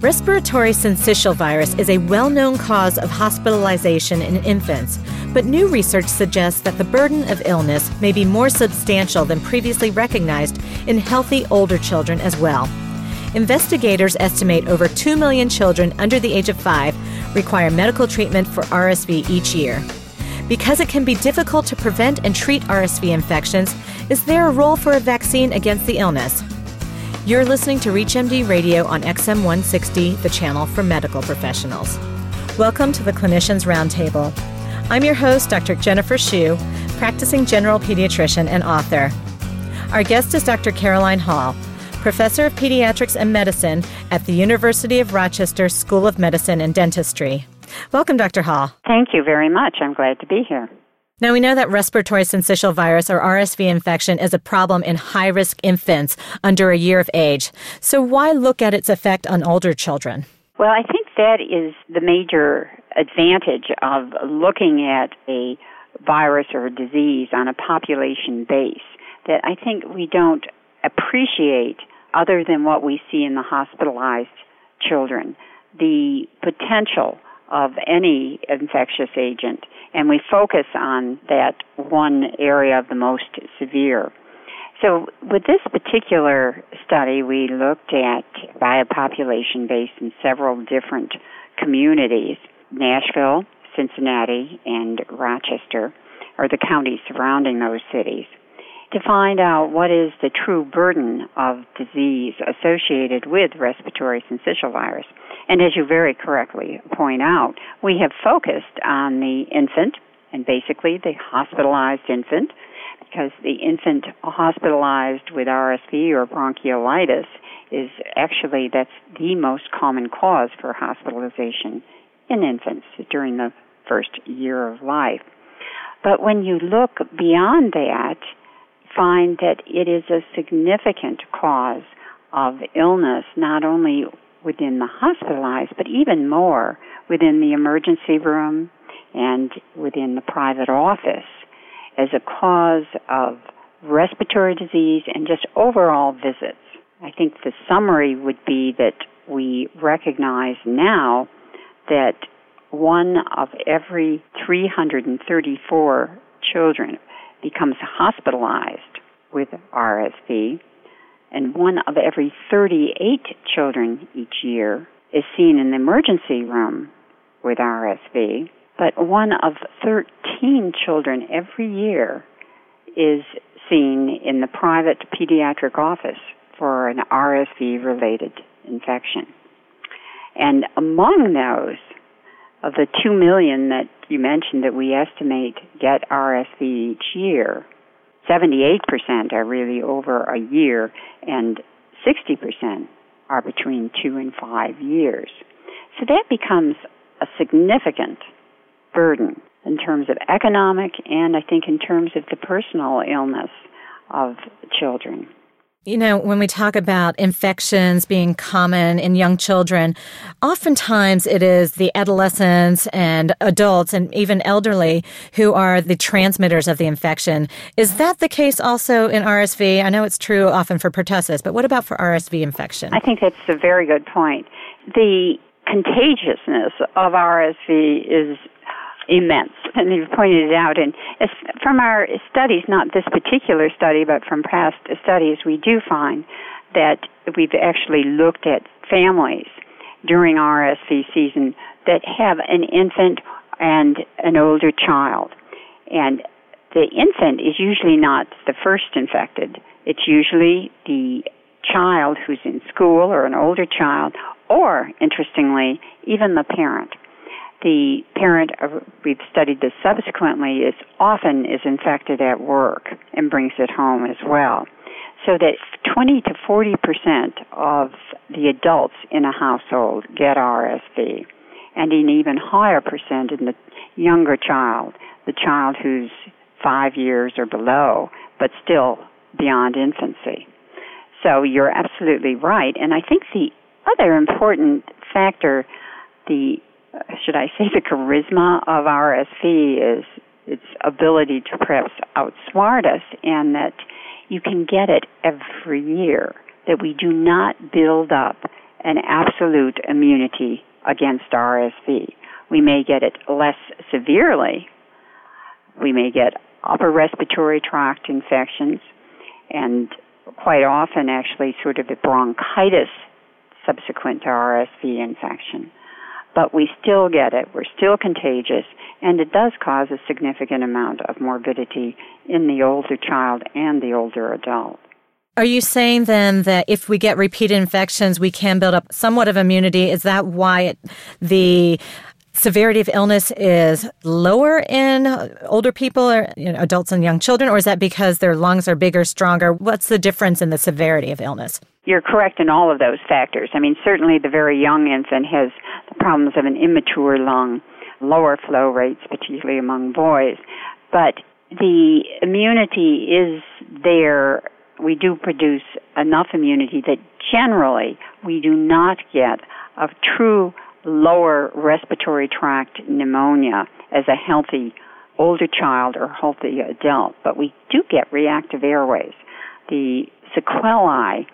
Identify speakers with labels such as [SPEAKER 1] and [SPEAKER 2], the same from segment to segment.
[SPEAKER 1] Respiratory syncytial virus is a well known cause of hospitalization in infants, but new research suggests that the burden of illness may be more substantial than previously recognized in healthy older children as well. Investigators estimate over 2 million children under the age of 5 require medical treatment for RSV each year. Because it can be difficult to prevent and treat RSV infections, is there a role for a vaccine against the illness? You're listening to ReachMD Radio on XM 160, the channel for medical professionals. Welcome to the Clinicians Roundtable. I'm your host, Dr. Jennifer Shu, practicing general pediatrician and author. Our guest is Dr. Caroline Hall, professor of pediatrics and medicine at the University of Rochester School of Medicine and Dentistry. Welcome, Dr. Hall.
[SPEAKER 2] Thank you very much. I'm glad to be here.
[SPEAKER 1] Now, we know that respiratory syncytial virus or RSV infection is a problem in high risk infants under a year of age. So, why look at its effect on older children?
[SPEAKER 2] Well, I think that is the major advantage of looking at a virus or a disease on a population base that I think we don't appreciate other than what we see in the hospitalized children. The potential of any infectious agent, and we focus on that one area of the most severe. So, with this particular study, we looked at by a population based in several different communities Nashville, Cincinnati, and Rochester, or the counties surrounding those cities to find out what is the true burden of disease associated with respiratory syncytial virus. And as you very correctly point out, we have focused on the infant and basically the hospitalized infant because the infant hospitalized with RSV or bronchiolitis is actually that's the most common cause for hospitalization in infants during the first year of life. But when you look beyond that, find that it is a significant cause of illness, not only within the hospitalized, but even more within the emergency room and within the private office as a cause of respiratory disease and just overall visits. I think the summary would be that we recognize now that one of every 334 children becomes hospitalized with RSV, and one of every 38 children each year is seen in the emergency room with RSV, but one of 13 children every year is seen in the private pediatric office for an RSV related infection. And among those, of the 2 million that you mentioned that we estimate get RSV each year, 78% are really over a year and 60% are between 2 and 5 years. So that becomes a significant burden in terms of economic and I think in terms of the personal illness of children.
[SPEAKER 1] You know, when we talk about infections being common in young children, oftentimes it is the adolescents and adults and even elderly who are the transmitters of the infection. Is that the case also in RSV? I know it's true often for pertussis, but what about for RSV infection?
[SPEAKER 2] I think that's a very good point. The contagiousness of RSV is immense, and you've pointed it out. And from our studies, not this particular study, but from past studies, we do find that we've actually looked at families during RSV season that have an infant and an older child. And the infant is usually not the first infected. It's usually the child who's in school or an older child, or, interestingly, even the parent the parent, we've studied this subsequently, is often is infected at work and brings it home as well. So that 20 to 40 percent of the adults in a household get RSV, and an even higher percent in the younger child, the child who's five years or below, but still beyond infancy. So you're absolutely right, and I think the other important factor, the should I say, the charisma of RSV is its ability to perhaps outsmart us, and that you can get it every year. That we do not build up an absolute immunity against RSV. We may get it less severely. We may get upper respiratory tract infections and quite often actually sort of a bronchitis subsequent to RSV infection. But we still get it, we're still contagious, and it does cause a significant amount of morbidity in the older child and the older adult.
[SPEAKER 1] Are you saying then that if we get repeated infections, we can build up somewhat of immunity? Is that why it, the severity of illness is lower in older people or you know, adults and young children, or is that because their lungs are bigger, stronger? What's the difference in the severity of illness?
[SPEAKER 2] You're correct in all of those factors. I mean, certainly the very young infant has the problems of an immature lung, lower flow rates, particularly among boys. But the immunity is there we do produce enough immunity that generally we do not get a true lower respiratory tract pneumonia as a healthy older child or healthy adult, but we do get reactive airways. The sequelae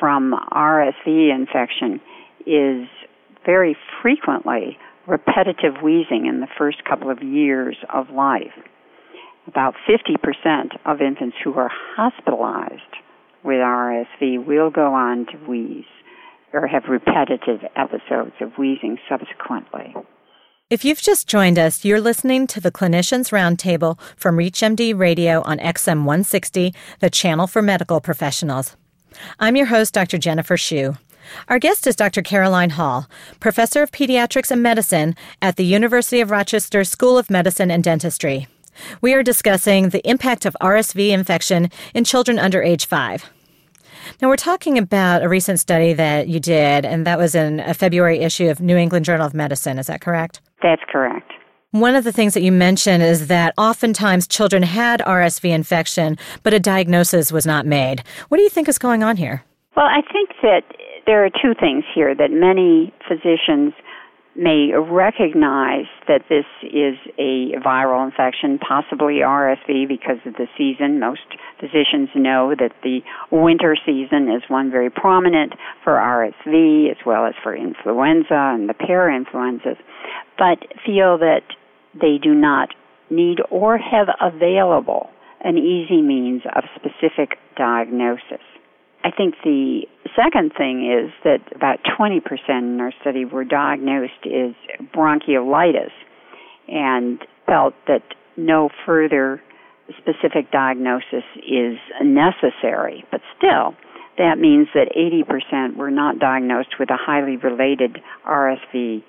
[SPEAKER 2] from RSV infection is very frequently repetitive wheezing in the first couple of years of life about 50% of infants who are hospitalized with RSV will go on to wheeze or have repetitive episodes of wheezing subsequently.
[SPEAKER 1] If you've just joined us, you're listening to the Clinicians Roundtable from ReachMD Radio on XM 160, the channel for medical professionals. I'm your host, Dr. Jennifer Shu. Our guest is Dr. Caroline Hall, professor of pediatrics and medicine at the University of Rochester School of Medicine and Dentistry. We are discussing the impact of RSV infection in children under age five. Now, we're talking about a recent study that you did, and that was in a February issue of New England Journal of Medicine. Is that correct?
[SPEAKER 2] That's correct.
[SPEAKER 1] One of the things that you mentioned is that oftentimes children had RSV infection, but a diagnosis was not made. What do you think is going on here?
[SPEAKER 2] Well, I think that there are two things here that many physicians may recognize that this is a viral infection, possibly RSV because of the season. Most physicians know that the winter season is one very prominent for RSV as well as for influenza and the parainfluenzas, but feel that they do not need or have available an easy means of specific diagnosis. I think the second thing is that about 20% in our study were diagnosed as bronchiolitis and felt that no further specific diagnosis is necessary. But still, that means that 80% were not diagnosed with a highly related RSV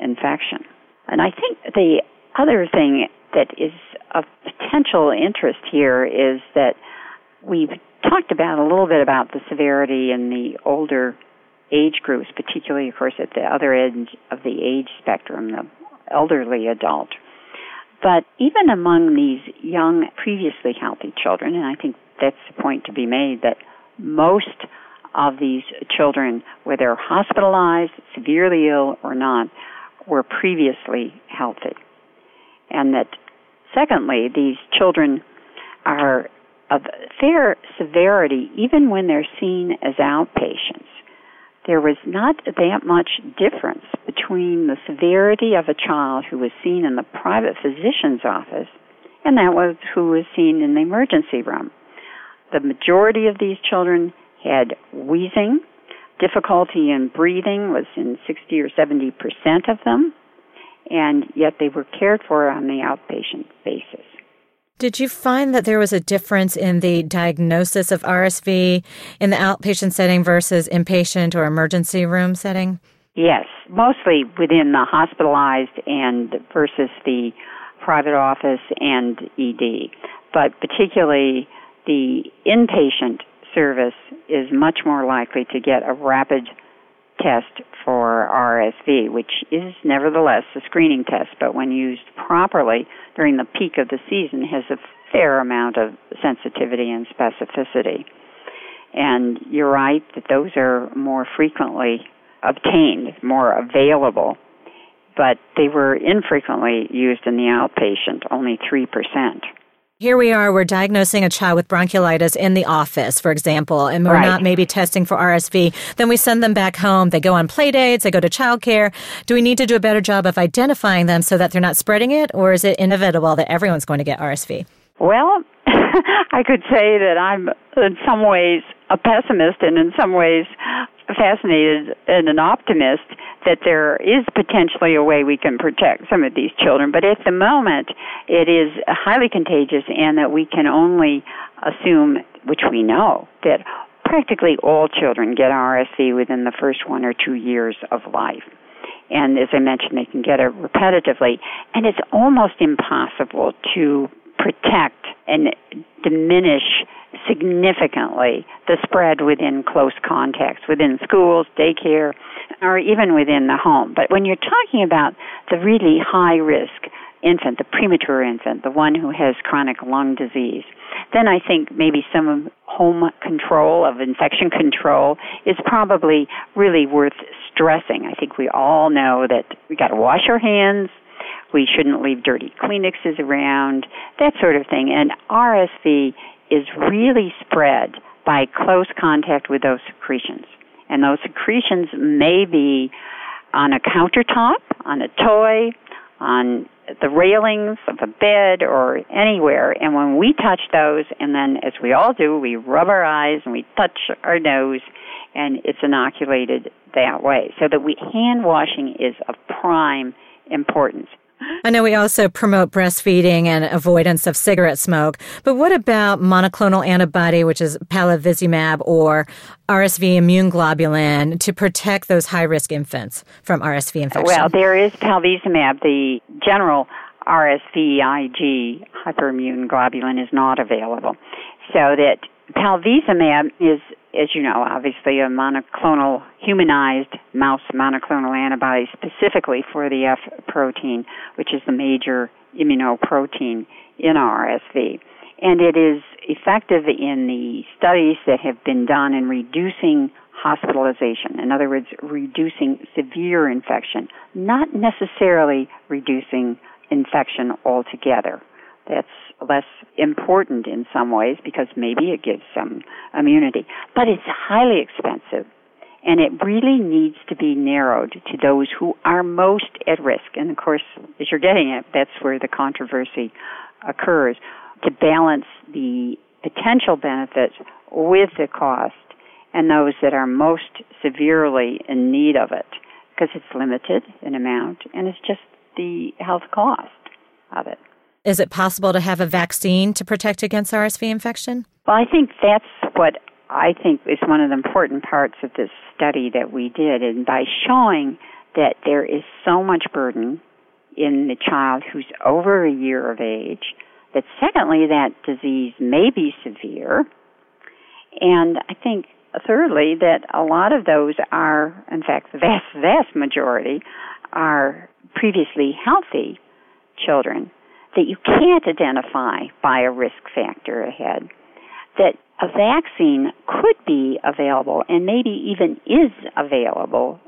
[SPEAKER 2] infection. And I think the other thing that is of potential interest here is that we've talked about a little bit about the severity in the older age groups, particularly, of course, at the other end of the age spectrum, the elderly adult. But even among these young, previously healthy children, and I think that's the point to be made that most of these children, whether hospitalized, severely ill, or not, were previously healthy. And that, secondly, these children are of fair severity even when they're seen as outpatients. There was not that much difference between the severity of a child who was seen in the private physician's office and that was who was seen in the emergency room. The majority of these children had wheezing, difficulty in breathing was in 60 or 70 percent of them, and yet they were cared for on the outpatient basis.
[SPEAKER 1] Did you find that there was a difference in the diagnosis of RSV in the outpatient setting versus inpatient or emergency room setting?
[SPEAKER 2] Yes, mostly within the hospitalized and versus the private office and ED. But particularly the inpatient service is much more likely to get a rapid test for RSV, which is nevertheless a screening test, but when used properly during the peak of the season has a fair amount of sensitivity and specificity. And you're right that those are more frequently obtained, more available, but they were infrequently used in the outpatient, only 3%.
[SPEAKER 1] Here we are, we're diagnosing a child with bronchiolitis in the office, for example, and we're
[SPEAKER 2] right.
[SPEAKER 1] not maybe testing for RSV. Then we send them back home. They go on play dates, they go to childcare. Do we need to do a better job of identifying them so that they're not spreading it, or is it inevitable that everyone's going to get RSV?
[SPEAKER 2] Well, I could say that I'm in some ways a pessimist and in some ways fascinated and an optimist that there is potentially a way we can protect some of these children. But at the moment, it is highly contagious and that we can only assume, which we know, that practically all children get RSV within the first one or two years of life. And as I mentioned, they can get it repetitively. And it's almost impossible to protect and diminish significantly the spread within close contacts, within schools, daycare, or even within the home. But when you're talking about the really high risk infant, the premature infant, the one who has chronic lung disease, then I think maybe some home control of infection control is probably really worth stressing. I think we all know that we got to wash our hands, we shouldn't leave dirty Kleenexes around, that sort of thing. And RSV is really spread by close contact with those secretions. And those secretions may be on a countertop, on a toy, on the railings of a bed or anywhere. And when we touch those, and then as we all do, we rub our eyes and we touch our nose, and it's inoculated that way. So that we hand washing is of prime importance.
[SPEAKER 1] I know we also promote breastfeeding and avoidance of cigarette smoke, but what about monoclonal antibody, which is palivizumab or RSV immune globulin, to protect those high risk infants from RSV infection?
[SPEAKER 2] Well, there is palivizumab. The general RSV IG hyperimmune globulin is not available. So that palivizumab is as you know, obviously a monoclonal, humanized mouse monoclonal antibody specifically for the F protein, which is the major immunoprotein in RSV. And it is effective in the studies that have been done in reducing hospitalization. In other words, reducing severe infection, not necessarily reducing infection altogether. That's less important in some ways because maybe it gives some immunity. But it's highly expensive and it really needs to be narrowed to those who are most at risk. And of course, as you're getting it, that's where the controversy occurs to balance the potential benefits with the cost and those that are most severely in need of it because it's limited in amount and it's just the health cost of it.
[SPEAKER 1] Is it possible to have a vaccine to protect against RSV infection?
[SPEAKER 2] Well, I think that's what I think is one of the important parts of this study that we did. And by showing that there is so much burden in the child who's over a year of age, that secondly, that disease may be severe. And I think thirdly, that a lot of those are, in fact, the vast, vast majority are previously healthy children that you can't identify by a risk factor ahead, that a vaccine could be available and maybe even is available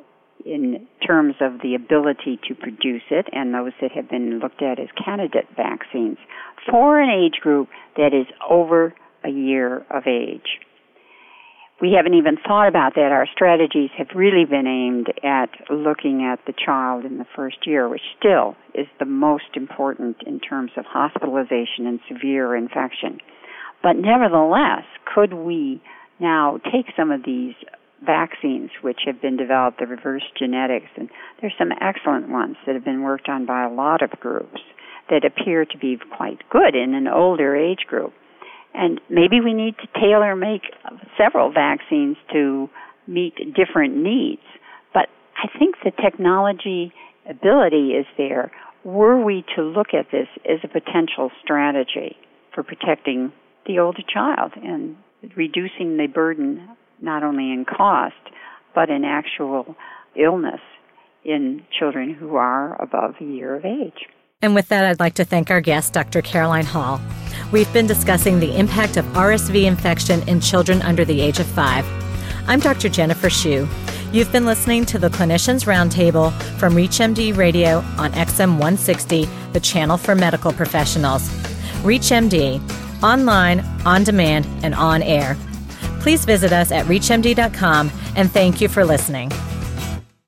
[SPEAKER 2] in terms of the ability to produce it and those that have been looked at as candidate vaccines for an age group that is over a year of age we haven't even thought about that. Our strategies have really been aimed at looking at the child in the first year, which still is the most important in terms of hospitalization and severe infection. But nevertheless, could we now take some of these vaccines which have been developed, the reverse genetics, and there's some excellent ones that have been worked on by a lot of groups that appear to be quite good in an older age group and maybe we need to tailor make several vaccines to meet different needs. But I think the technology ability is there were we to look at this as a potential strategy for protecting the older child and reducing the burden not only in cost but in actual illness in children who are above a year of age.
[SPEAKER 1] And with that, I'd like to thank our guest, Dr. Caroline Hall. We've been discussing the impact of RSV infection in children under the age of five. I'm Dr. Jennifer Shu. You've been listening to the Clinicians Roundtable from ReachMD Radio on XM 160, the channel for medical professionals. ReachMD, online, on demand, and on air. Please visit us at ReachMD.com and thank you for listening.